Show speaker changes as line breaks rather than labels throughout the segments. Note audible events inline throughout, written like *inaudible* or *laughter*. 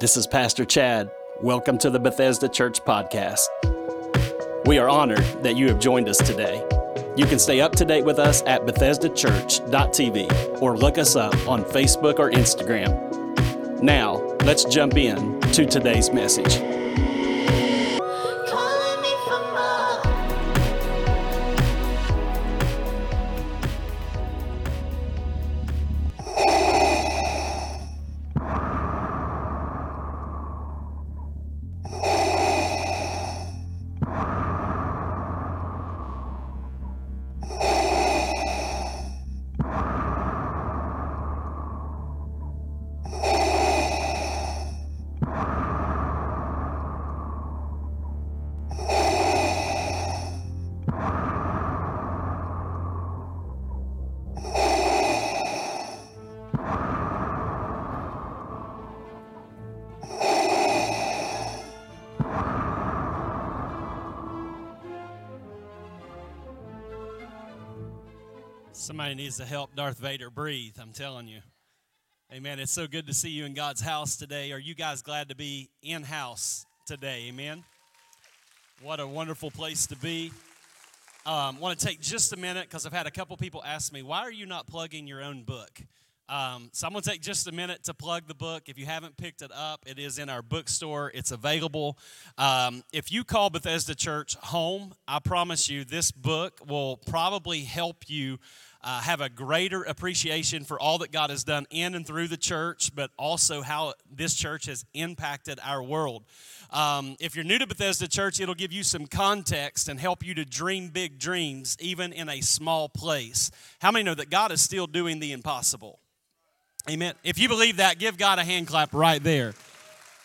This is Pastor Chad. Welcome to the Bethesda Church Podcast. We are honored that you have joined us today. You can stay up to date with us at BethesdaChurch.tv or look us up on Facebook or Instagram. Now, let's jump in to today's message.
Somebody needs to help Darth Vader breathe, I'm telling you. Amen. It's so good to see you in God's house today. Are you guys glad to be in house today? Amen. What a wonderful place to be. Um, want to take just a minute because I've had a couple people ask me, why are you not plugging your own book? Um, so I'm going to take just a minute to plug the book. If you haven't picked it up, it is in our bookstore. It's available. Um, if you call Bethesda Church home, I promise you this book will probably help you uh, have a greater appreciation for all that God has done in and through the church, but also how this church has impacted our world. Um, if you're new to Bethesda Church, it'll give you some context and help you to dream big dreams, even in a small place. How many know that God is still doing the impossible? Amen. If you believe that, give God a hand clap right there.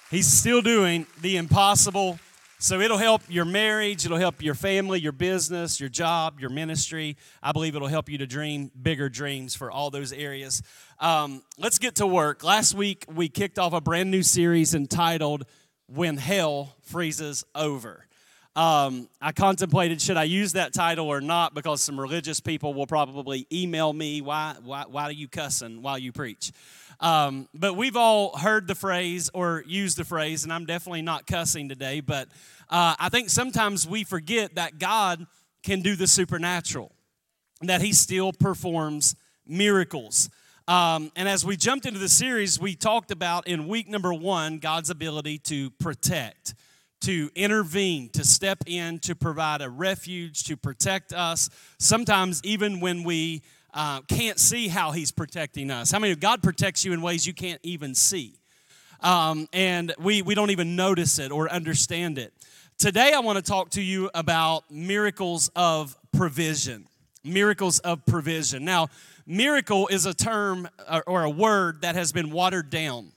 He's still doing the impossible. So it'll help your marriage, it'll help your family, your business, your job, your ministry. I believe it'll help you to dream bigger dreams for all those areas. Um, let's get to work. Last week, we kicked off a brand new series entitled When Hell Freezes Over. Um, I contemplated should I use that title or not because some religious people will probably email me, why, why, why are you cussing while you preach? Um, but we've all heard the phrase or used the phrase, and I'm definitely not cussing today, but uh, I think sometimes we forget that God can do the supernatural, that He still performs miracles. Um, and as we jumped into the series, we talked about in week number one God's ability to protect, to intervene, to step in, to provide a refuge, to protect us, sometimes even when we uh, can't see how He's protecting us. How many of God protects you in ways you can't even see? Um, and we, we don't even notice it or understand it. Today, I want to talk to you about miracles of provision. Miracles of provision. Now, miracle is a term or, a word that has been watered down.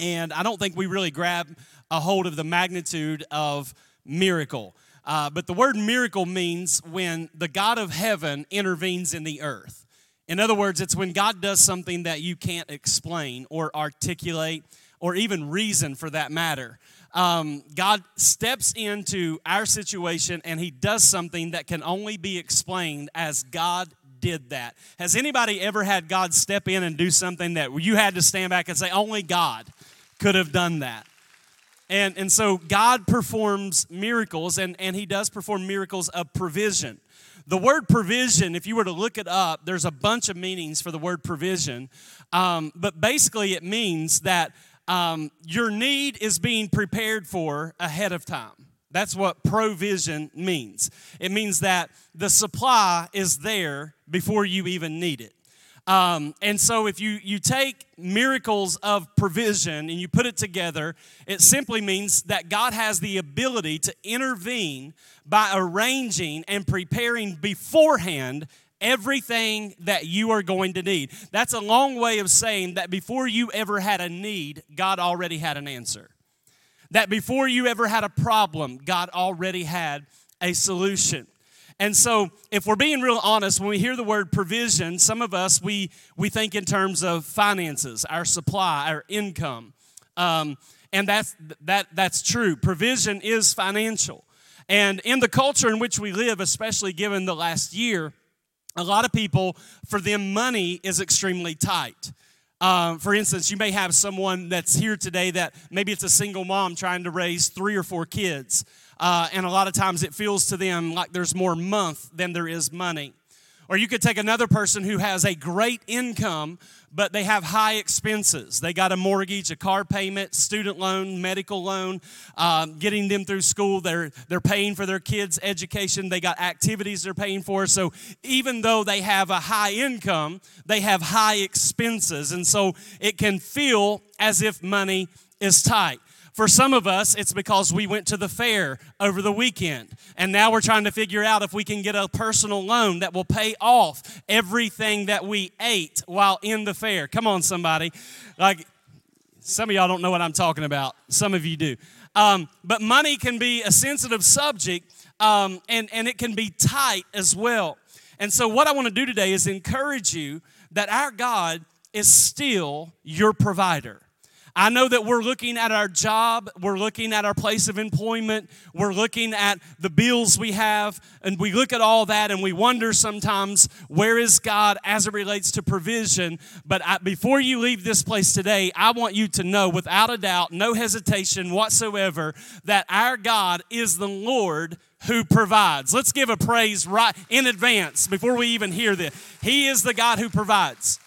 And I don't think we really grab a hold of the magnitude of miracle. Uh, but the word miracle means when the God of heaven intervenes in the earth. In other words, it's when God does something that you can't explain or articulate or even reason for that matter. Um, God steps into our situation and He does something that can only be explained as God did that. Has anybody ever had God step in and do something that you had to stand back and say, only God could have done that? And, and so God performs miracles, and, and He does perform miracles of provision. The word provision, if you were to look it up, there's a bunch of meanings for the word provision. Um, but basically, it means that um, your need is being prepared for ahead of time. That's what provision means. It means that the supply is there before you even need it. Um, and so, if you, you take miracles of provision and you put it together, it simply means that God has the ability to intervene by arranging and preparing beforehand everything that you are going to need. That's a long way of saying that before you ever had a need, God already had an answer. That before you ever had a problem, God already had a solution. And so, if we're being real honest, when we hear the word provision, some of us we we think in terms of finances, our supply, our income, um, and that's that that's true. Provision is financial, and in the culture in which we live, especially given the last year, a lot of people for them money is extremely tight. Um, for instance, you may have someone that's here today that maybe it's a single mom trying to raise three or four kids. Uh, and a lot of times it feels to them like there's more month than there is money. Or you could take another person who has a great income, but they have high expenses. They got a mortgage, a car payment, student loan, medical loan, um, getting them through school. They're, they're paying for their kids' education. They got activities they're paying for. So even though they have a high income, they have high expenses. And so it can feel as if money is tight. For some of us, it's because we went to the fair over the weekend. And now we're trying to figure out if we can get a personal loan that will pay off everything that we ate while in the fair. Come on, somebody. Like, some of y'all don't know what I'm talking about. Some of you do. Um, but money can be a sensitive subject um, and, and it can be tight as well. And so, what I want to do today is encourage you that our God is still your provider. I know that we're looking at our job, we're looking at our place of employment, we're looking at the bills we have, and we look at all that and we wonder sometimes where is God as it relates to provision. But I, before you leave this place today, I want you to know without a doubt, no hesitation whatsoever, that our God is the Lord who provides. Let's give a praise right in advance before we even hear this. He is the God who provides.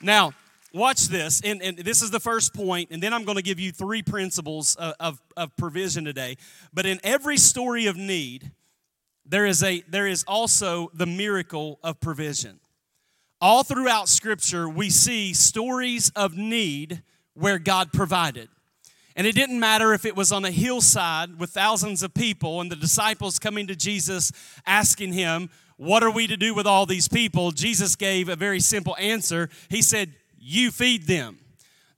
Now, watch this and, and, this is the first point and then i'm going to give you three principles of, of, of, provision today. But in every story of need there is a there is also the miracle of provision. All throughout scripture we see stories of need where god provided. And it didn't matter if it was on a hillside with thousands of people and the disciples coming to jesus asking him what are we to do with all these people? Jesus gave a very simple answer. He said you feed them.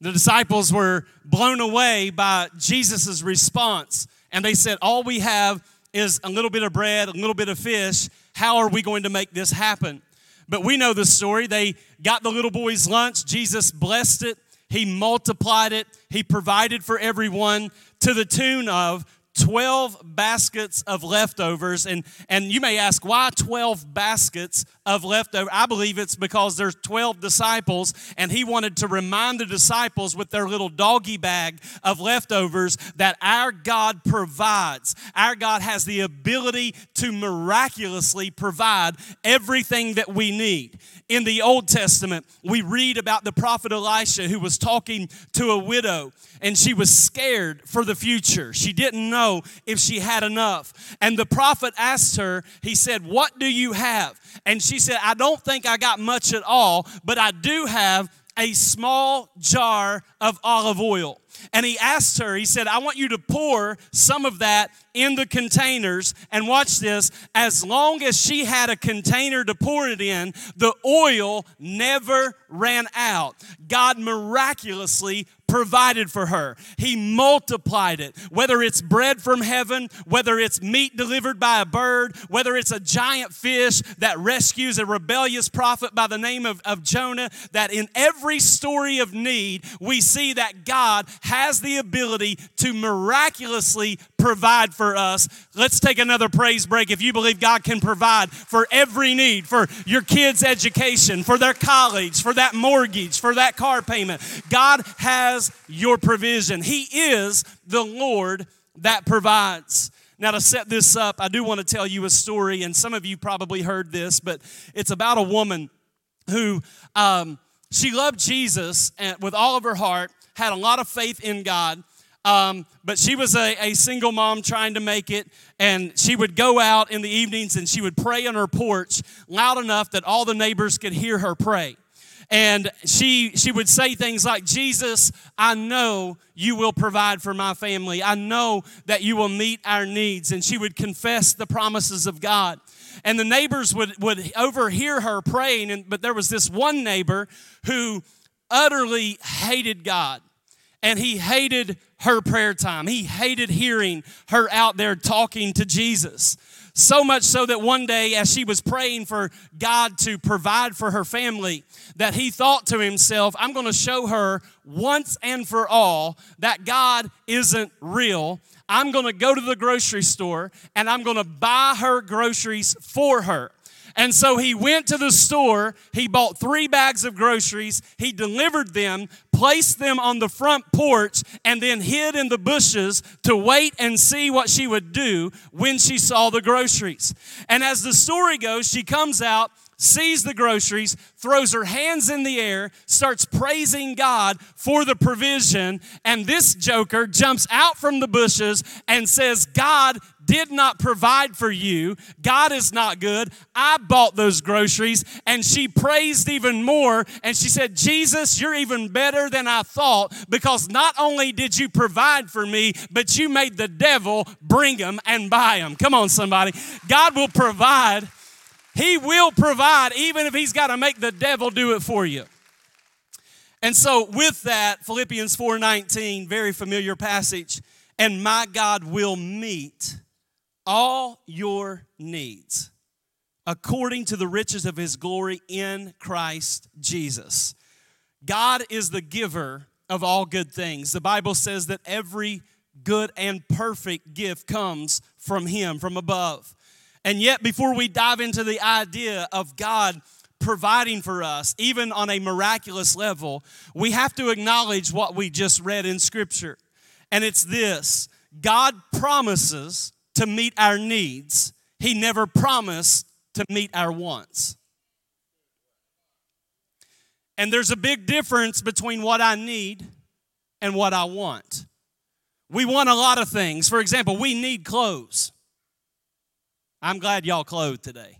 The disciples were blown away by Jesus' response, and they said, All we have is a little bit of bread, a little bit of fish. How are we going to make this happen? But we know the story. They got the little boy's lunch, Jesus blessed it, he multiplied it, he provided for everyone to the tune of 12 baskets of leftovers. And, and you may ask, why 12 baskets of leftovers? I believe it's because there's 12 disciples, and he wanted to remind the disciples with their little doggy bag of leftovers that our God provides. Our God has the ability to miraculously provide everything that we need. In the Old Testament, we read about the prophet Elisha who was talking to a widow, and she was scared for the future. She didn't know if she had enough. And the prophet asked her, he said, What do you have? And she said, I don't think I got much at all, but I do have a small jar of olive oil. And he asked her, he said, I want you to pour some of that in the containers. And watch this as long as she had a container to pour it in, the oil never ran out. God miraculously provided for her. He multiplied it. Whether it's bread from heaven, whether it's meat delivered by a bird, whether it's a giant fish that rescues a rebellious prophet by the name of, of Jonah, that in every story of need, we see that God has the ability to miraculously provide for us. Let's take another praise break if you believe God can provide for every need, for your kids' education, for their college, for that mortgage, for that car payment. God has your provision. He is the Lord that provides. Now, to set this up, I do want to tell you a story, and some of you probably heard this, but it's about a woman who um, she loved Jesus and, with all of her heart, had a lot of faith in God, um, but she was a, a, single mom trying to make it, and she would go out in the evenings and she would pray on her porch loud enough that all the neighbors could hear her pray. And she she would say things like jesus i know you will provide for my family. I know that you will meet our needs. And she would confess the promises of god. And the neighbors would would overhear her praying. And, but there was this one neighbor who utterly hated god. And he hated her prayer time he hated hearing her out there talking to jesus so much so that one day, as she was praying for God to provide for her family, that he thought to himself, I'm going to show her once and for all that God isn't real. I'm going to go to the grocery store and I'm going to buy her groceries for her. And so he went to the store, he bought three bags of groceries, he delivered them, placed them on the front porch, and then hid in the bushes to wait and see what she would do when she saw the groceries. And as the story goes, she comes out sees the groceries, throws her hands in the air, starts praising God for the provision, and this joker jumps out from the bushes and says, God did not provide for you. God is not good. I bought those groceries. And she praised even more. And she said, Jesus, you're even better than I thought because not only did you provide for me, but you made the devil bring them and buy them. Come on, somebody. God will provide he will provide, even if He's got to make the devil do it for you. And so, with that, Philippians 4:19, very familiar passage, and my God will meet all your needs according to the riches of his glory in Christ Jesus. God is the giver of all good things. The Bible says that every good and perfect gift comes from him, from above. And yet, before we dive into the idea of God providing for us, even on a miraculous level, we have to acknowledge what we just read in Scripture. And it's this God promises to meet our needs, He never promised to meet our wants. And there's a big difference between what I need and what I want. We want a lot of things. For example, we need clothes. I'm glad y'all clothed today.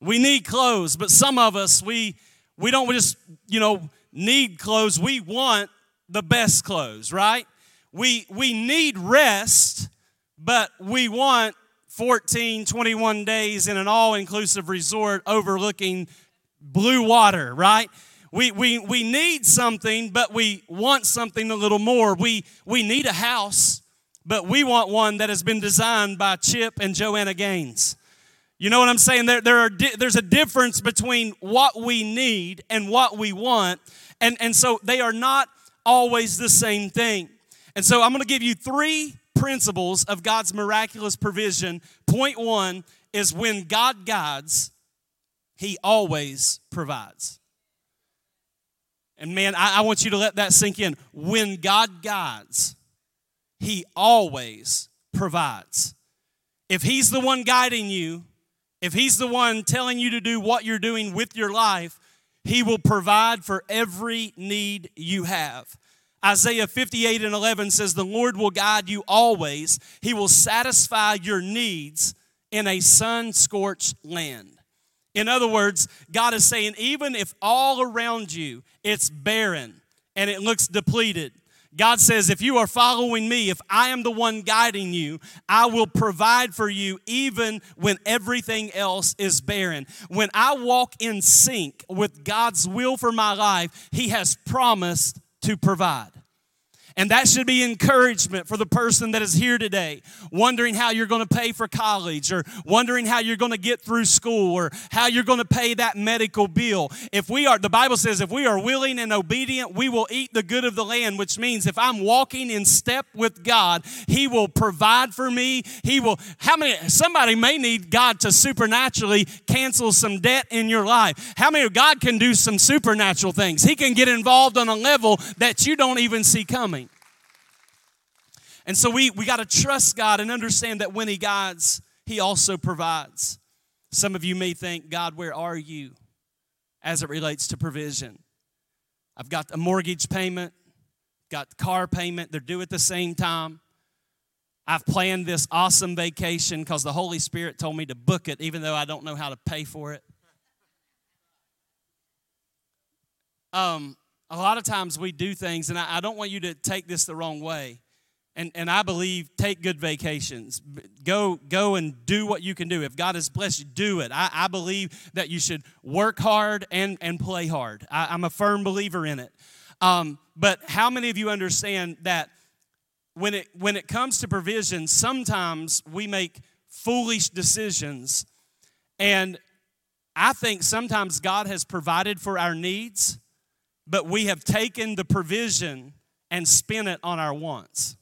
We need clothes, but some of us we we don't just, you know, need clothes. We want the best clothes, right? We we need rest, but we want 14, 21 days in an all-inclusive resort overlooking blue water, right? We, we, we need something, but we want something a little more. We, we need a house, but we want one that has been designed by Chip and Joanna Gaines. You know what I'm saying? There, there are di- there's a difference between what we need and what we want. And, and so they are not always the same thing. And so I'm going to give you three principles of God's miraculous provision. Point one is when God guides, He always provides. And man, I, I want you to let that sink in. When God guides, he always provides. If He's the one guiding you, if He's the one telling you to do what you're doing with your life, He will provide for every need you have. Isaiah 58 and 11 says, The Lord will guide you always, He will satisfy your needs in a sun scorched land. In other words, God is saying, even if all around you it's barren and it looks depleted, God says, if you are following me, if I am the one guiding you, I will provide for you even when everything else is barren. When I walk in sync with God's will for my life, He has promised to provide. And that should be encouragement for the person that is here today, wondering how you're going to pay for college or wondering how you're going to get through school or how you're going to pay that medical bill. If we are, the Bible says, if we are willing and obedient, we will eat the good of the land, which means if I'm walking in step with God, He will provide for me. He will, how many, somebody may need God to supernaturally cancel some debt in your life. How many God can do some supernatural things? He can get involved on a level that you don't even see coming. And so we, we got to trust God and understand that when He guides, He also provides. Some of you may think, God, where are you as it relates to provision? I've got a mortgage payment, got car payment, they're due at the same time. I've planned this awesome vacation because the Holy Spirit told me to book it, even though I don't know how to pay for it. Um, a lot of times we do things, and I, I don't want you to take this the wrong way and, and I believe take good vacations. Go, go and do what you can do. If God has blessed you, do it. I, I believe that you should work hard and, and play hard. I, am a firm believer in it. Um, but how many of you understand that when it, when it comes to provision, sometimes we make foolish decisions. And I think sometimes God has provided for our needs, but we have taken the provision and spent it on our wants.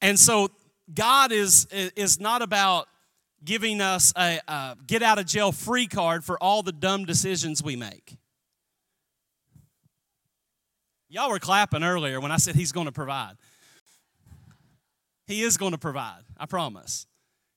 And so God is, is not about giving us a, a get out of jail free card for all the dumb decisions we make. Y'all were clapping earlier when I said he's going to provide. He is going to provide, I promise.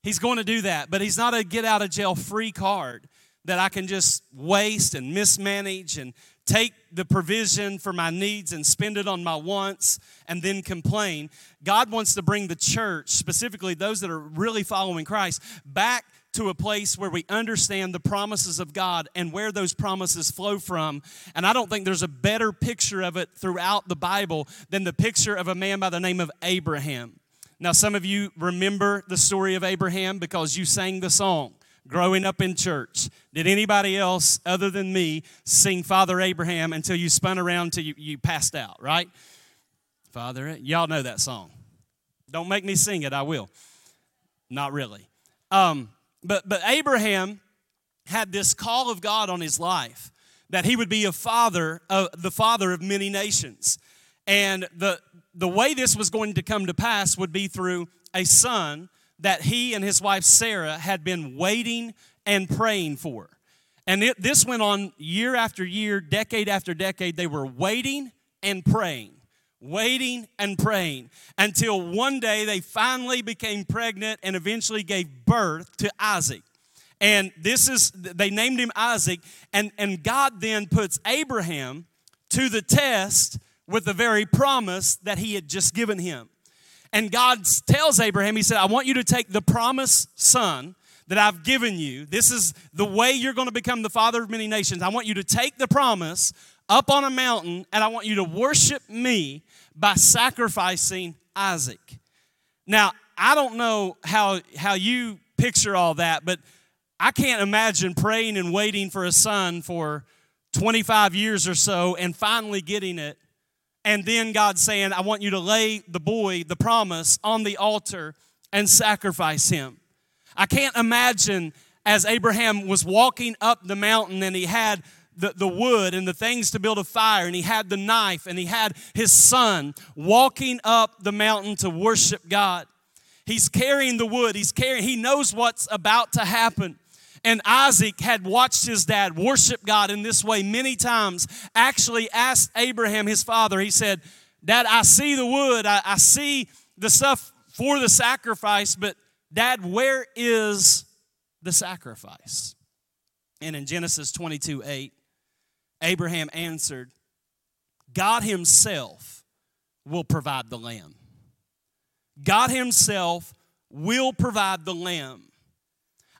He's going to do that, but he's not a get out of jail free card that I can just waste and mismanage and take the provision for my needs and spend it on my wants and then complain. God wants to bring the church, specifically those that are really following Christ, back to a place where we understand the promises of God and where those promises flow from. And I don't think there's a better picture of it throughout the Bible than the picture of a man by the name of Abraham. Now, some of you remember the story of Abraham because you sang the song growing up in church. Did anybody else other than me sing Father Abraham until you spun around until you, you passed out, right? Father, y'all know that song. Don't make me sing it, I will. Not really. Um, but, but Abraham had this call of God on his life that he would be a father, of, the father of many nations. And the, the way this was going to come to pass would be through a son that he and his wife Sarah had been waiting and praying for. And it, this went on year after year, decade after decade. They were waiting and praying, waiting and praying until one day they finally became pregnant and eventually gave birth to Isaac. And this is, they named him Isaac. And, and God then puts Abraham to the test with the very promise that he had just given him. And God tells Abraham, He said, I want you to take the promised son that I've given you. This is the way you're going to become the father of many nations. I want you to take the promise up on a mountain and I want you to worship me by sacrificing Isaac. Now, I don't know how, how you picture all that, but I can't imagine praying and waiting for a son for 25 years or so and finally getting it and then God saying, I want you to lay the boy, the promise, on the altar and sacrifice him. I can't imagine as Abraham was walking up the mountain and he had the, the wood and the things to build a fire, and he had the knife, and he had his son walking up the mountain to worship God. He's carrying the wood, he's carrying, he knows what's about to happen. And Isaac had watched his dad worship God in this way many times. Actually, asked Abraham, his father, he said, Dad, I see the wood, I, I see the stuff for the sacrifice, but Dad, where is the sacrifice? And in Genesis 22 8, Abraham answered, God Himself will provide the lamb. God Himself will provide the lamb.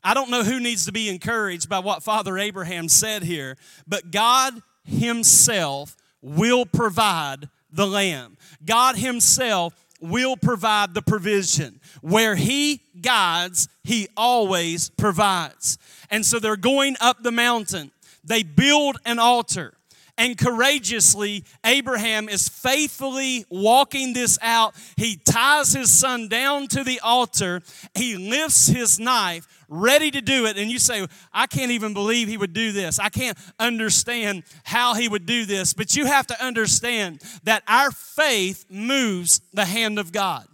I don't know who needs to be encouraged by what Father Abraham said here, but God Himself will provide the lamb. God Himself will provide the provision. Where He guides, He always provides. And so they're going up the mountain. They build an altar and courageously, Abraham is faithfully walking this out. He ties his son down to the altar. He lifts his knife, ready to do it. And you say, I can't even believe he would do this. I can't understand how he would do this. But you have to understand that our faith moves the hand of God.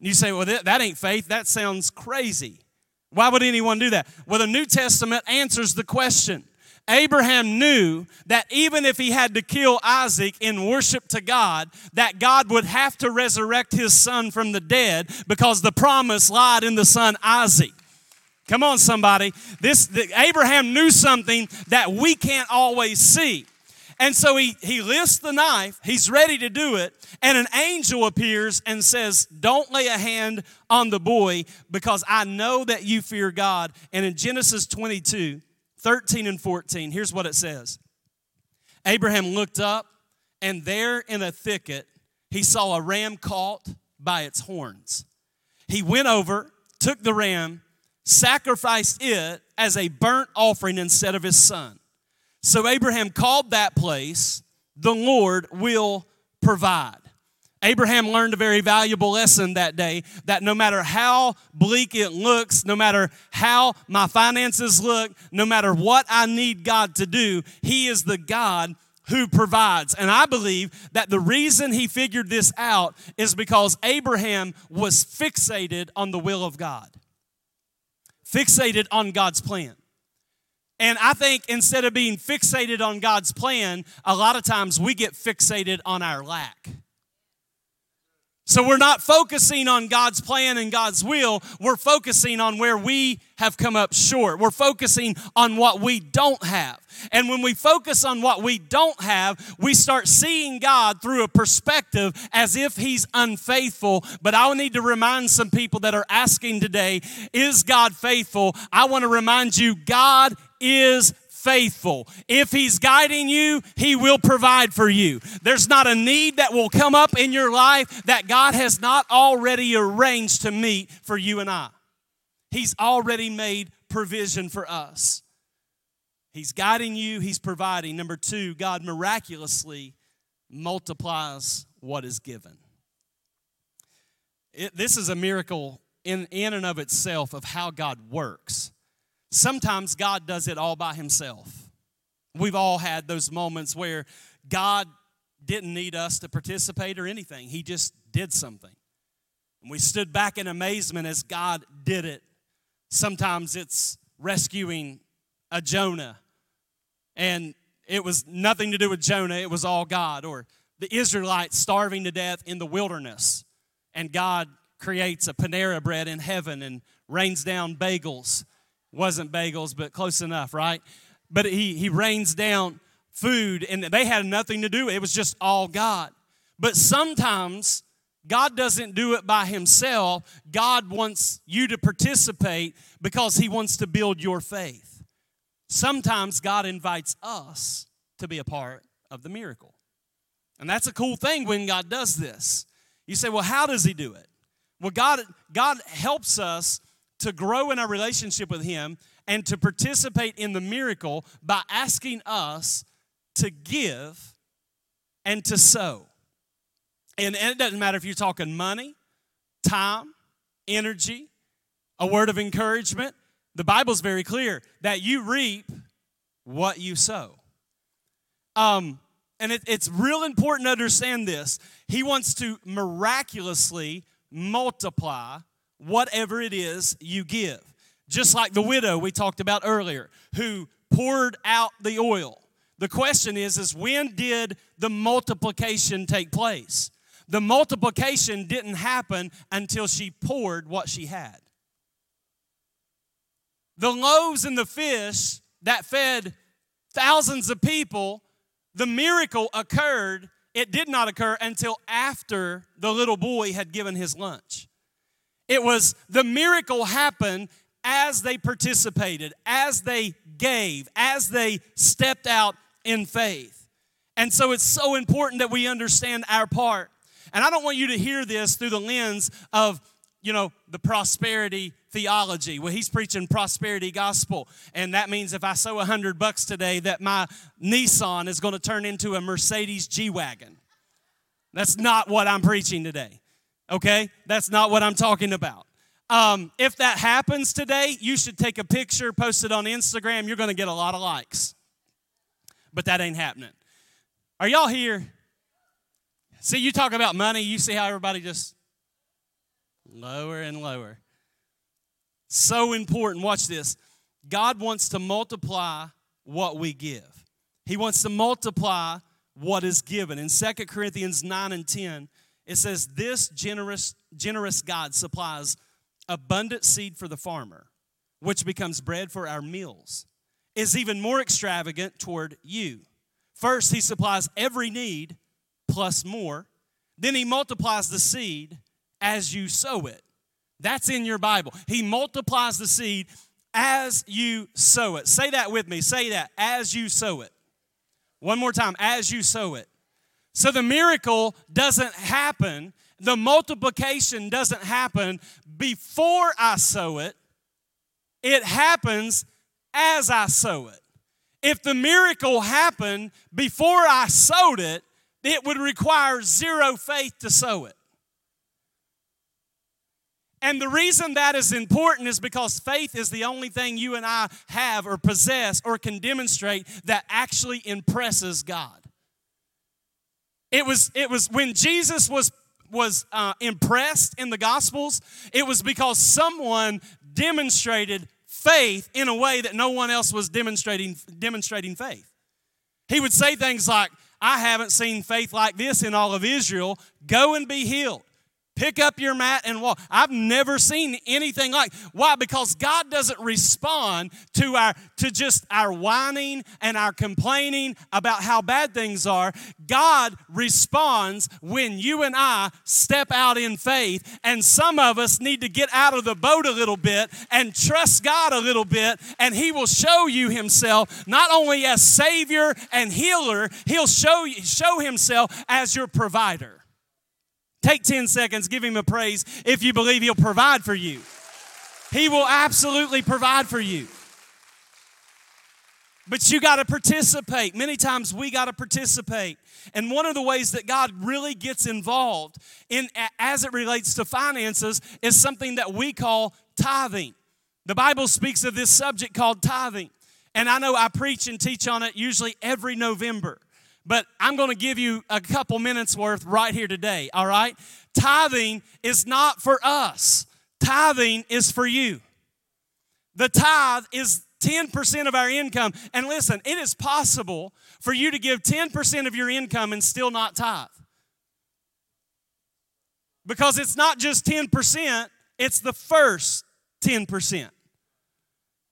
You say, well, that ain't faith. That sounds crazy. Why would anyone do that? Well, the New Testament answers the question. Abraham knew that even if he had to kill Isaac in worship to God, that God would have to resurrect his son from the dead because the promise lied in the son Isaac. Come on, somebody. This the, Abraham knew something that we can't always see. And so he, he lifts the knife, he's ready to do it, and an angel appears and says, Don't lay a hand on the boy because I know that you fear God. And in Genesis 22, 13 and 14, here's what it says Abraham looked up, and there in a thicket, he saw a ram caught by its horns. He went over, took the ram, sacrificed it as a burnt offering instead of his son. So Abraham called that place, the Lord will provide. Abraham learned a very valuable lesson that day that no matter how bleak it looks, no matter how my finances look, no matter what I need God to do, He is the God who provides. And I believe that the reason he figured this out is because Abraham was fixated on the will of God. fixated on God's plan. And I think instead of being fixated on God's plan, a lot of times we get fixated on our lack. So we're not focusing on God's plan and God's will. We're focusing on where we have come up short. We're focusing on what we don't have. And when we focus on what we don't have, we start seeing God through a perspective as if He's unfaithful. But I need to remind some people that are asking today, is God faithful? I want to remind you, God is faithful. If He's guiding you, He will provide for you. There's not a need that will come up in your life that God has not already arranged to meet for you and I. He's already made provision for us. He's guiding you, He's providing. Number two, God miraculously multiplies what is given. It, this is a miracle in, in and of itself of how God works. Sometimes God does it all by himself. We've all had those moments where God didn't need us to participate or anything, He just did something. And we stood back in amazement as God did it. Sometimes it's rescuing a Jonah, and it was nothing to do with Jonah, it was all God. Or the Israelites starving to death in the wilderness, and God creates a Panera bread in heaven and rains down bagels wasn't bagels, but close enough, right? But he, he rains down food, and they had nothing to do. It was just all God. But sometimes God doesn't do it by himself. God wants you to participate because he wants to build your faith. Sometimes God invites us to be a part of the miracle. And that's a cool thing when God does this. You say, well, how does he do it? Well, God, God helps us to grow in our relationship with Him and to participate in the miracle by asking us to give and to sow. And, it doesn't matter if you're talking money, time, energy, a word of encouragement. The Bible's very clear that you reap what you sow. Um, and it, it's real important to understand this. He wants to miraculously multiply whatever it is you give. Just like the widow we talked about earlier, who poured out the oil. The question is, is when did the multiplication take place? The multiplication didn't happen until she poured what she had. The loaves and the fish that fed thousands of people, the miracle occurred. It did not occur until after the little boy had given his lunch. It was the miracle happened as they participated, as they gave, as they stepped out in faith. And so it's so important that we understand our part. And I don't want you to hear this through the lens of, you know, the prosperity theology. Well, he's preaching prosperity gospel. And that means if I sow a hundred bucks today, that my Nissan is going to turn into a Mercedes G Wagon. That's not what I'm preaching today okay? That's not what I'm talking about. Um, if that happens today, you should take a picture, post it on Instagram. You're going to get a lot of likes. But that ain't happening. Are y'all here? See, you talk about money, you see how everybody just lower and lower. So important. Watch this. God wants to multiply what we give, He wants to multiply what is given. In 2 Corinthians 9 and 10, it says, This generous, generous God supplies abundant seed for the farmer, which becomes bread for our meals, is even more extravagant toward you. First, he supplies every need plus more. Then he multiplies the seed as you sow it. That's in your Bible. He multiplies the seed as you sow it. Say that with me. Say that as you sow it. One more time, as you sow it. So the miracle doesn't happen, the multiplication doesn't happen before I sow it, it happens as I sow it. If the miracle happened before I sowed it, it would require zero faith to sow it. And the reason that is important is because faith is the only thing you and I have or possess or can demonstrate that actually impresses God. It was, it was when Jesus was, was uh, impressed in the Gospels, it was because someone demonstrated faith in a way that no one else was demonstrating, demonstrating faith. He would say things like, I haven't seen faith like this in all of Israel. Go and be healed. Pick up your mat and walk. I've never seen anything like. Why? Because God doesn't respond to our to just our whining and our complaining about how bad things are. God responds when you and I step out in faith. And some of us need to get out of the boat a little bit and trust God a little bit, and He will show you Himself not only as Savior and healer, He'll show you, show Himself as your provider. Take 10 seconds, give him a praise if you believe he'll provide for you. He will absolutely provide for you. But you got to participate. Many times we got to participate. And one of the ways that God really gets involved in as it relates to finances is something that we call tithing. The Bible speaks of this subject called tithing. And I know I preach and teach on it usually every November but I'm going to give you a couple minutes worth right here today, all right? Tithing is not for us, tithing is for you. The tithe is 10% of our income. And listen, it is possible for you to give 10% of your income and still not tithe. Because it's not just 10%, it's the first 10%.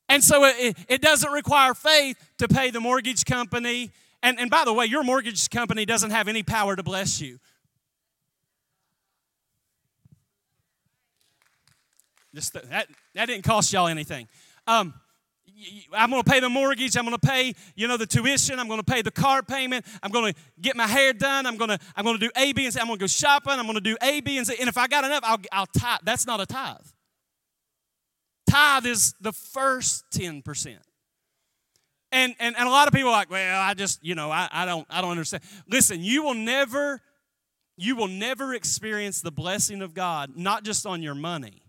And so it, it doesn't require faith to pay the mortgage company and, and by the way, your mortgage company doesn't have any power to bless you. Just that, that didn't cost y'all anything. Um, I'm going to pay the mortgage. I'm going to pay, you know, the tuition. I'm going to pay the car payment. I'm going to get my hair done. I'm going to, I'm going to do A, B, and C. I'm going to go shopping. I'm going to do A, B, and C. And if I got enough, I'll, I'll tithe. That's not a tithe. Tithe is the first 10%. And, and, and a lot of people are like, well, I just, you know, I, I don't I don't understand. Listen, you will never, you will never experience the blessing of God, not just on your money,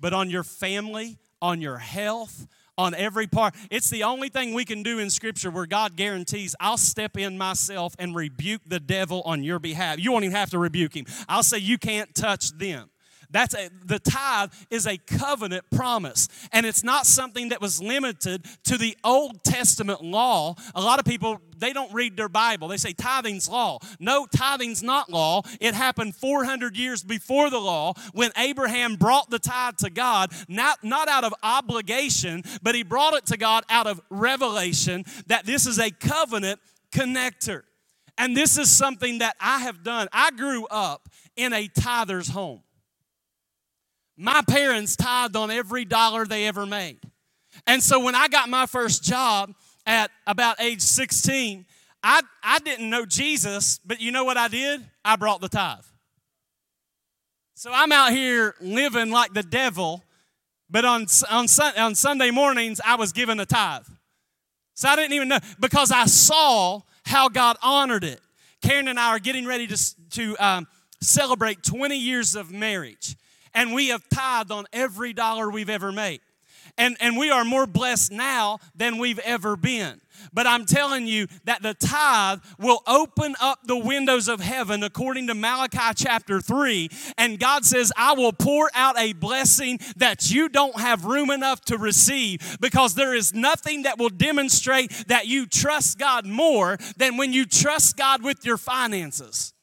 but on your family, on your health, on every part. It's the only thing we can do in Scripture where God guarantees, I'll step in myself and rebuke the devil on your behalf. You won't even have to rebuke him. I'll say, You can't touch them. That's a, the tithe is a covenant promise. And it's not something that was limited to the Old Testament law. A lot of people, they don't read their Bible. They say tithing's law. No, tithing's not law. It happened 400 years before the law when Abraham brought the tithe to God, not, not out of obligation, but he brought it to God out of revelation that this is a covenant connector. And this is something that I have done. I grew up in a tither's home. My parents tithed on every dollar they ever made. And so when I got my first job at about age 16, I, I didn't know Jesus, but you know what I did? I brought the tithe. So I'm out here living like the devil, but on, on, on Sunday mornings, I was given a tithe. So I didn't even know because I saw how God honored it. Karen and I are getting ready to, to um, celebrate 20 years of marriage and we have tithed on every dollar we've ever made. And, and we are more blessed now than we've ever been. But I'm telling you that the tithe will open up the windows of heaven according to Malachi chapter 3. And God says, I will pour out a blessing that you don't have room enough to receive because there is nothing that will demonstrate that you trust God more than when you trust God with your finances.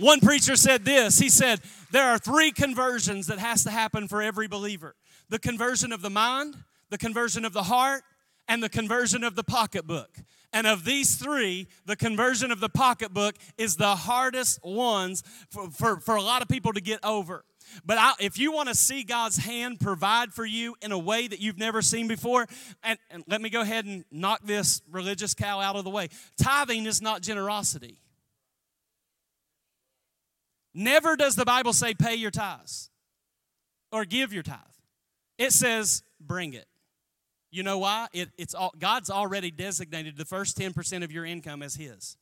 One preacher said this. He said, There are three conversions that has to happen for every believer the conversion of the mind, the conversion of the heart, and the conversion of the pocketbook. And of these three, the conversion of the pocketbook is the hardest ones for, for, for a lot of people to get over. But I, if you want to see God's hand provide for you in a way that you've never seen before, and, and let me go ahead and knock this religious cow out of the way. Tithing is not generosity. Never does the Bible say pay your tithes or give your tithe. It says bring it. You know why? It, it's all, God's already designated the first 10% of your income as His.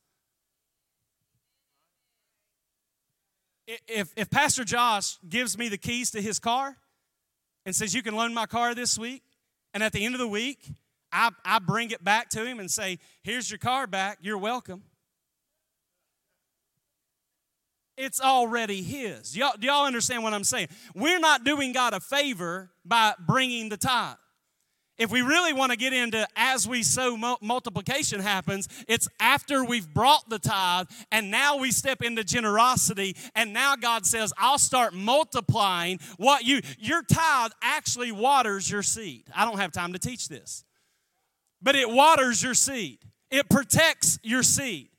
If, if Pastor Josh gives me the keys to his car and says, You can loan my car this week, and at the end of the week, I, I bring it back to him and say, Here's your car back, you're welcome. It's already His. Y'all, do y'all understand what I'm saying? We're not doing God a favor by bringing the tithe. If we really want to get into as we sow multiplication happens, it's after we've brought the tithe and now we step into generosity and now God says, I'll start multiplying what you, your tithe actually waters your seed. I don't have time to teach this, but it waters your seed, it protects your seed.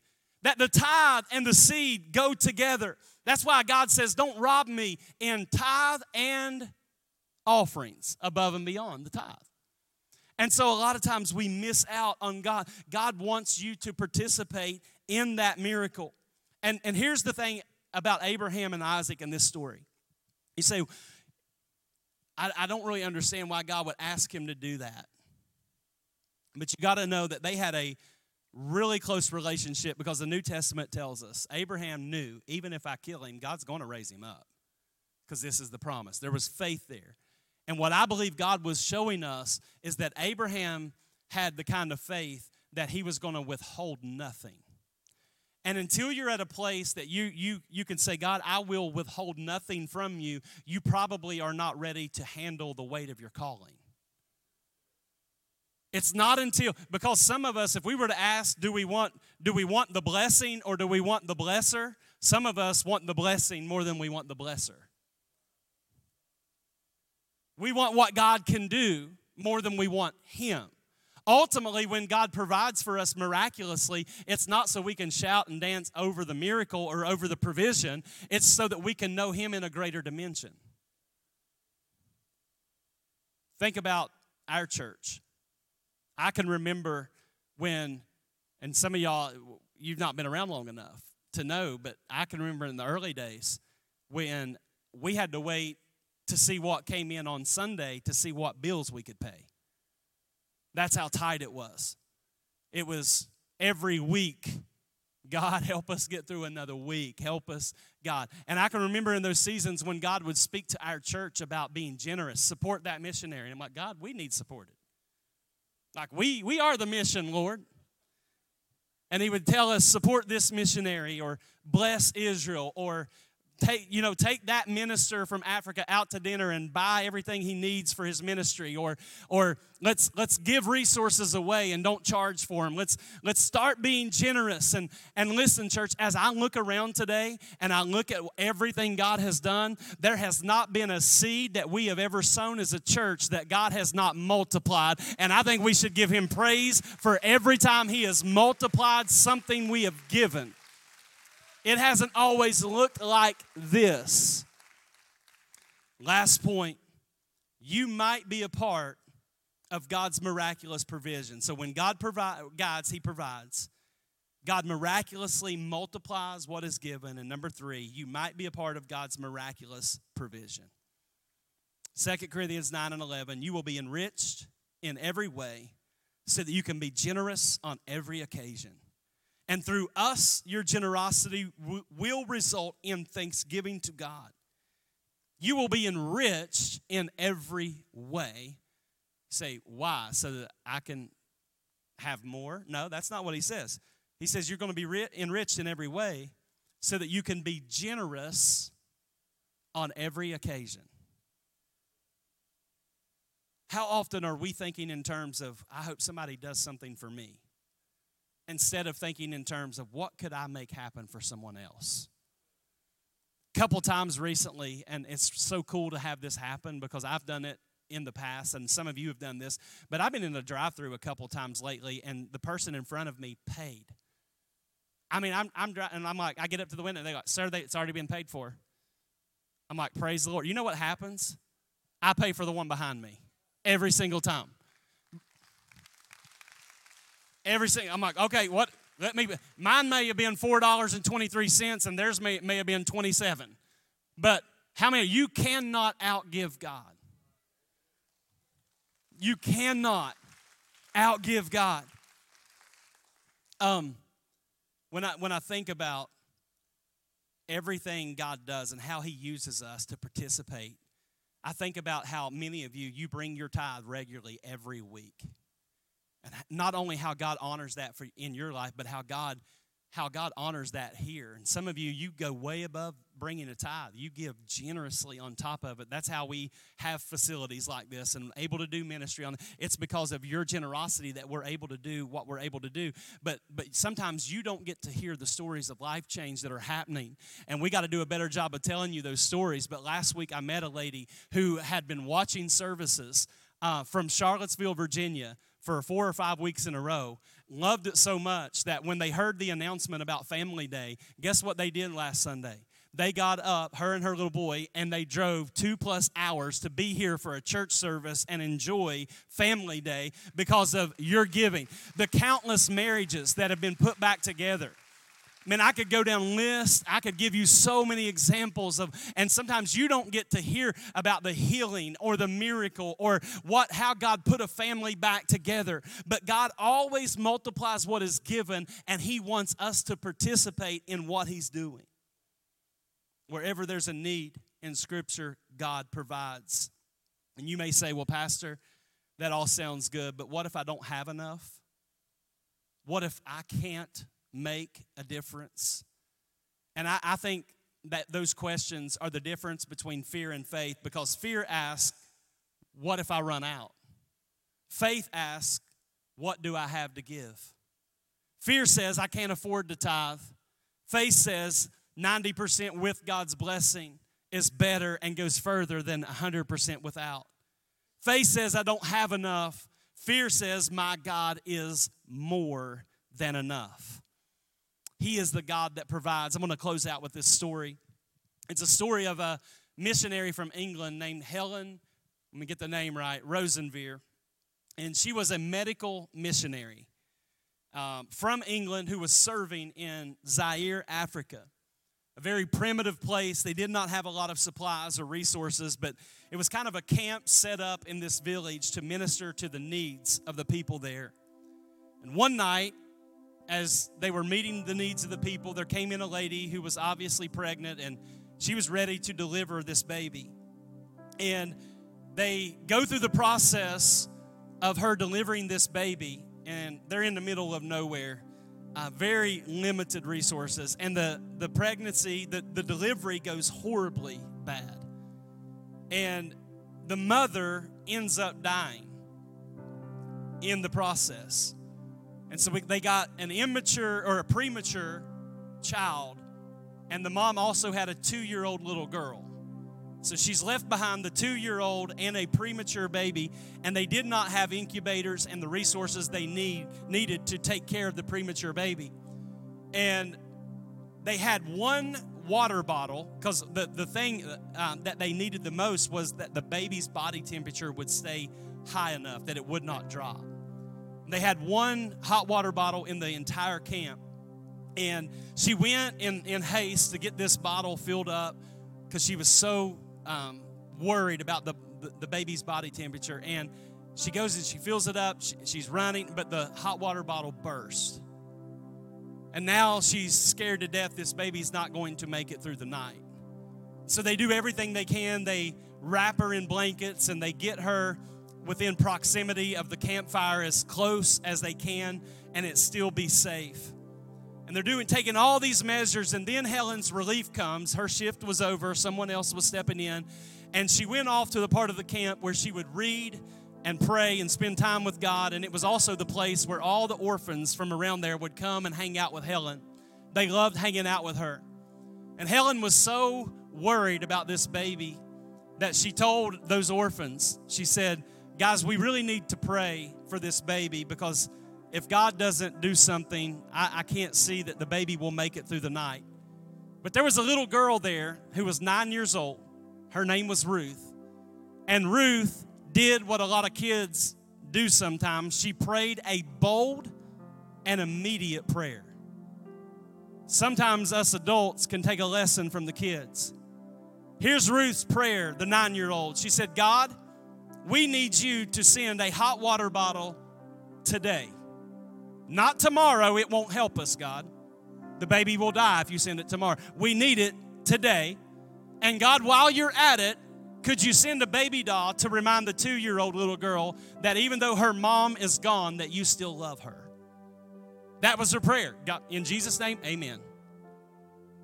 That the tithe and the seed go together. That's why God says, Don't rob me in tithe and offerings above and beyond the tithe. And so a lot of times we miss out on God. God wants you to participate in that miracle. And, and here's the thing about Abraham and Isaac in this story. You say, I, I don't really understand why God would ask him to do that. But you got to know that they had a really close relationship because the New Testament tells us Abraham knew even if I kill him, God's going to raise him up because this is the promise. There was faith there. And what I believe God was showing us is that Abraham had the kind of faith that he was going to withhold nothing. And until you're at a place that you, you, you can say, God, I will withhold nothing from you, you probably are not ready to handle the weight of your calling. It's not until because some of us, if we were to ask, do we want do we want the blessing or do we want the blesser? Some of us want the blessing more than we want the blesser. We want what God can do more than we want Him. Ultimately, when God provides for us miraculously, it's not so we can shout and dance over the miracle or over the provision, it's so that we can know Him in a greater dimension. Think about our church. I can remember when, and some of y'all, you've not been around long enough to know, but I can remember in the early days when we had to wait to see what came in on Sunday to see what bills we could pay. That's how tight it was. It was every week. God, *laughs* help us get through another week. Help us, God. And I can remember in those seasons when God would speak to our church about being generous, support that missionary. And I'm like, God, we need supported. Like, we, we are the mission, Lord. And He would tell us, support this missionary or bless Israel or take you know take that minister from africa out to dinner and buy everything he needs for his ministry or or let's let's give resources away and don't charge for them let's let's start being generous and and listen church as i look around today and i look at everything god has done there has not been a seed that we have ever sown as a church that god has not multiplied. And i think we should give him praise for every time he has multiplied something we have given it hasn't always looked like this. Last point you might be a part of God's miraculous provision. So when God provides, guides, He provides. God miraculously multiplies what is given. And number three, you might be a part of God's miraculous provision. 2 Corinthians 9 and 11, you will be enriched in every way so that you can be generous on every occasion. And through us, your generosity w- will result in thanksgiving to God. You will be enriched in every way. Say, why? So that I can have more? No, that's not what he says. He says you're going to be ri- enriched in every way so that you can be generous on every occasion. How often are we thinking in terms of, I hope somebody does something for me? Instead of thinking in terms of what could I make happen for someone else. A couple times recently, and it's so cool to have this happen because I've done it in the past, and some of you have done this, but I've been in the drive through a couple times lately, and the person in front of me paid. I mean, I'm, I'm driving, and I'm like, I get up to the window, and they go, Sir, they, it's already been paid for. I'm like, Praise the Lord. You know what happens? I pay for the one behind me every single time. Every single, I'm like, okay, what? Let me. Mine may have been four dollars and twenty three cents, and theirs may may have been twenty seven. But how many? You cannot outgive God. You cannot outgive God. Um, when I when I think about everything God does and how He uses us to participate, I think about how many of you you bring your tithe regularly every week. And not only how God honors that for in your life, but how God how God honors that here. And some of you, you go way above bringing a tithe. You give generously on top of it. That's how we have facilities like this and able to do ministry on. It's because of your generosity that we're able to do what we're able to do. But but sometimes you don't get to hear the stories of life change that are happening, and we got to do a better job of telling you those stories. But last week I met a lady who had been watching services uh, from Charlottesville, Virginia for four or five weeks in a row. Loved it so much that when they heard the announcement about Family Day, guess what they did last Sunday? They got up, her and her little boy, and they drove two plus hours to be here for a church service and enjoy Family Day because of your giving. The countless marriages that have been put back together Man, I could go down list. I could give you so many examples of, and sometimes you don't get to hear about the healing or the miracle or what how God put a family back together. But God always multiplies what is given, and He wants us to participate in what He's doing. Wherever there's a need in Scripture, God provides. And you may say, Well, Pastor, that all sounds good, but what if I don't have enough? What if I can't make a difference? And I, I think that those questions are the difference between fear and faith because fear asks, What if I run out? Faith asks, What do I have to give? Fear says, I can't afford to tithe. Faith says, 90% with God's blessing is better and goes further than 100% without. Faith says, I don't have enough. Fear says, My God is more than enough. He is the God that provides. I'm going to close out with this story. It's a story of a missionary from England named Helen, let me get the name right, Roseveare. And she was a medical missionary um, from England who was serving in Zaire, Africa. A very primitive place. They did not have a lot of supplies or resources, but it was kind of a camp set up in this village to minister to the needs of the people there. And one night, as they were meeting the needs of the people, there came in a lady who was obviously pregnant and she was ready to deliver this baby. And they go through the process of her delivering this baby, and they're in the middle of nowhere. Uh, very limited resources, and the, the pregnancy, the, the delivery goes horribly bad. And the mother ends up dying in the process. And so we, they got an immature or a premature child, and the mom also had a two year old little girl. So she's left behind the two year old and a premature baby, and they did not have incubators and the resources they need, needed to take care of the premature baby. And they had one water bottle because the, the thing uh, that they needed the most was that the baby's body temperature would stay high enough that it would not drop. They had one hot water bottle in the entire camp. And she went in, in haste to get this bottle filled up because she was so um, worried about the, the, the, baby's body temperature. And she goes and she fills it up. She, she's running, but the hot water bottle burst. And now she's scared to death this baby's not going to make it through the night. So they do everything they can. They wrap her in blankets and they get her within proximity of the campfire as close as they can and it still be safe. And they're doing taking all these measures and then Helen's relief comes. Her shift was over, someone else was stepping in, and she went off to the part of the camp where she would read and pray and spend time with God and it was also the place where all the orphans from around there would come and hang out with Helen. They loved hanging out with her. And Helen was so worried about this baby that she told those orphans, she said, Guys, we really need to pray for this baby because if God doesn't do something, I, I, can't see that the baby will make it through the night. But there was a little girl there who was nine years old. Her name was Ruth. And Ruth did what a lot of kids do sometimes. She prayed a bold and immediate prayer. Sometimes us adults can take a lesson from the kids. Here's Ruth's prayer, the nine year old. She said, God, we need you to send a hot water bottle today. Not tomorrow, it won't help us, God. The baby will die if you send it tomorrow. We need it today. And God, while you're at it, could you send a baby doll to remind the two year old little girl that even though her mom is gone, that you still love her? That was her prayer. God, in Jesus' name, amen.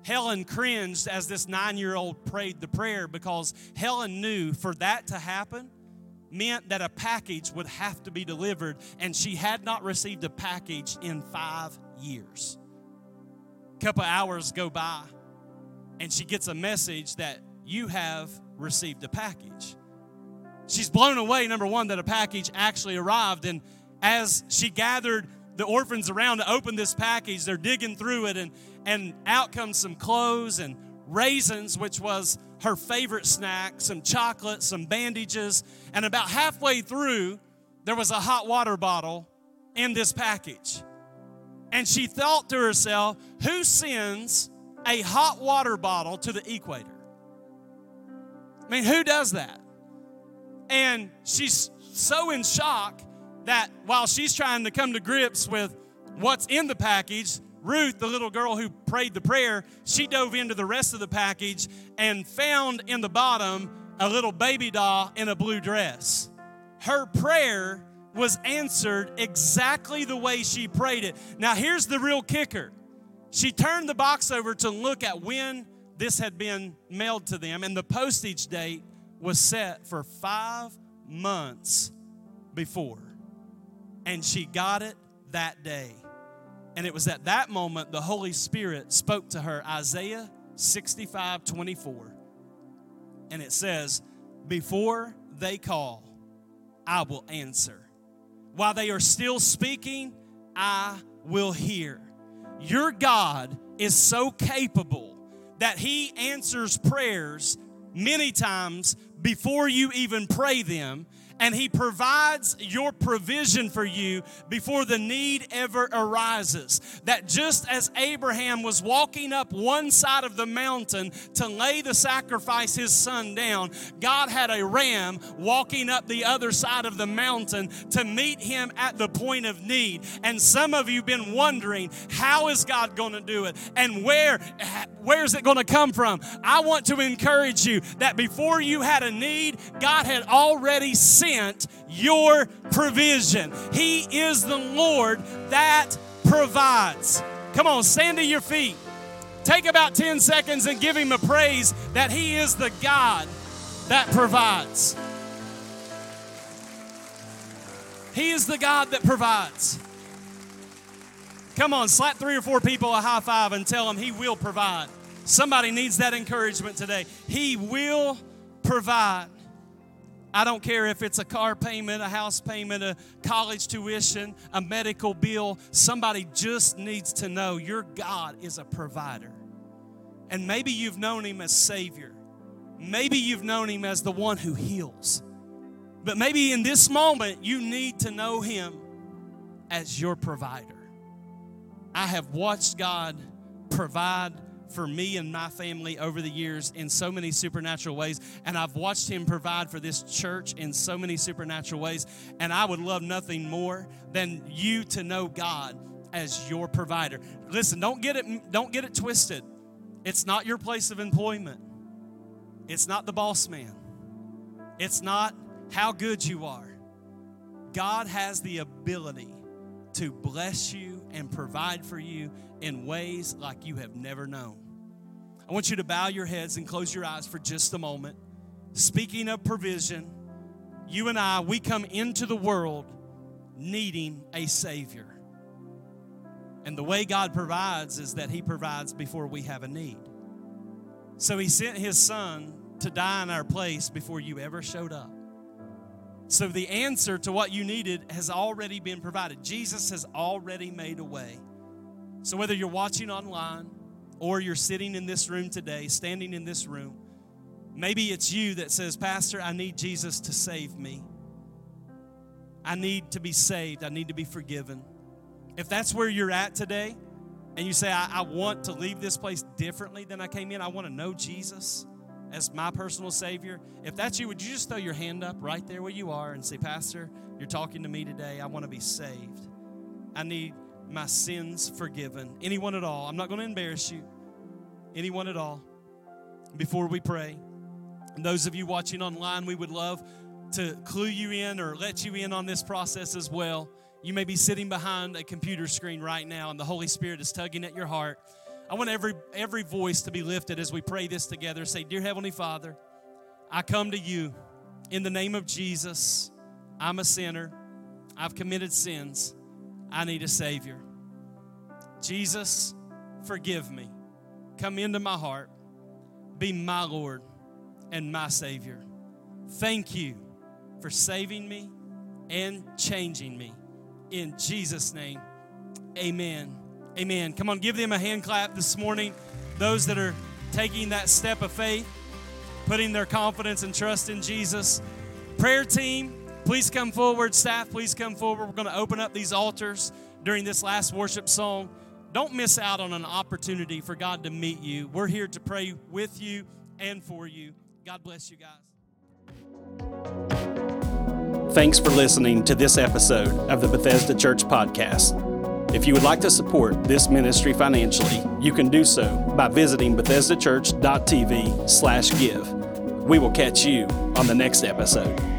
Helen cringed as this nine year old prayed the prayer because Helen knew for that to happen meant that a package would have to be delivered, and she had not received a package in five years. A couple hours go by, and she gets a message that you have received a package. She's blown away, number one, that a package actually arrived. And as she gathered the orphans around to open this package, they're digging through it, and, and out comes some clothes and raisins, which was her favorite snack, some chocolate, some bandages, and about halfway through, there was a hot water bottle in this package. And she thought to herself, who sends a hot water bottle to the equator? I mean, who does that? And she's so in shock that while she's trying to come to grips with what's in the package, Ruth, the little girl who prayed the prayer, she dove into the rest of the package and found in the bottom a little baby doll in a blue dress. Her prayer was answered exactly the way she prayed it. Now, here's the real kicker she turned the box over to look at when this had been mailed to them, and the postage date was set for five months before. And she got it that day. And it was at that moment the Holy Spirit spoke to her Isaiah 65 24. And it says, Before they call, I will answer. While they are still speaking, I will hear. Your God is so capable that He answers prayers many times before you even pray them and He provides your provision for you before the need ever arises. That just as Abraham was walking up one side of the mountain to lay the sacrifice his son down, God had a ram walking up the other side of the mountain to meet him at the point of need. And some of you have been wondering, how is God going to do it? And where where's it going to come from? I want to encourage you that before you had a need, God had already seen sent your provision. He is the Lord that provides. Come on, stand to your feet. Take about 10 seconds and give him a praise that he is the God that provides. He is the God that provides. Come on, slap three or four people a high five and tell them He will provide. Somebody needs that encouragement today. He will provide. I don't care if it's a car payment, a house payment, a college tuition, a medical bill. Somebody just needs to know your God is a provider. And maybe you've known Him as Savior. Maybe you've known Him as the one who heals. But maybe in this moment, you need to know Him as your provider. I have watched God provide for me and my family over the years in so many supernatural ways. And I've watched Him provide for this church in so many supernatural ways. And I would love nothing more than you to know God as your provider. Listen, don't get it, don't get it twisted. It's not your place of employment. It's not the boss man. It's not how good you are. God has the ability to bless you and provide for you in ways like you have never known. I want you to bow your heads and close your eyes for just a moment. Speaking of provision, you and I, we come into the world needing a Savior. And the way God provides is that He provides before we have a need. So He sent His Son to die in our place before you ever showed up. So the answer to what you needed has already been provided. Jesus has already made a way. So, whether you're watching online or you're sitting in this room today, standing in this room, maybe it's you that says, Pastor, I need Jesus to save me. I need to be saved. I need to be forgiven. If that's where you're at today, and you say, I, I want to leave this place differently than I came in, I want to know Jesus as my personal Savior. If that's you, would you just throw your hand up right there where you are and say, Pastor, you're talking to me today. I want to be saved. I need my sins forgiven. Anyone at all. I'm not going to embarrass you. Anyone at all. Before we pray, and those of you watching online, we would love to clue you in or let you in on this process as well. You may be sitting behind a computer screen right now, and the Holy Spirit is tugging at your heart. I want every, every voice to be lifted as we pray this together. Say, Dear Heavenly Father, I come to you in the name of Jesus. I'm a sinner. I've committed sins. I need a Savior. Jesus, forgive me. Come into my heart. Be my Lord and my Savior. Thank you for saving me and changing me. In Jesus' name, amen. Amen. Come on, give them a hand clap this morning. Those that are taking that step of faith, putting their confidence and trust in Jesus. Prayer team, please come forward. Staff, please come forward. We're going to open up these altars during this last worship song. Don't miss out on an opportunity for God to meet you. We're here to pray with you and for you. God bless you guys.
Thanks for listening to this episode of the Bethesda Church Podcast. If you would like to support this ministry financially, you can do so by visiting bethesdachurch.tv slash give. We will catch you on the next episode.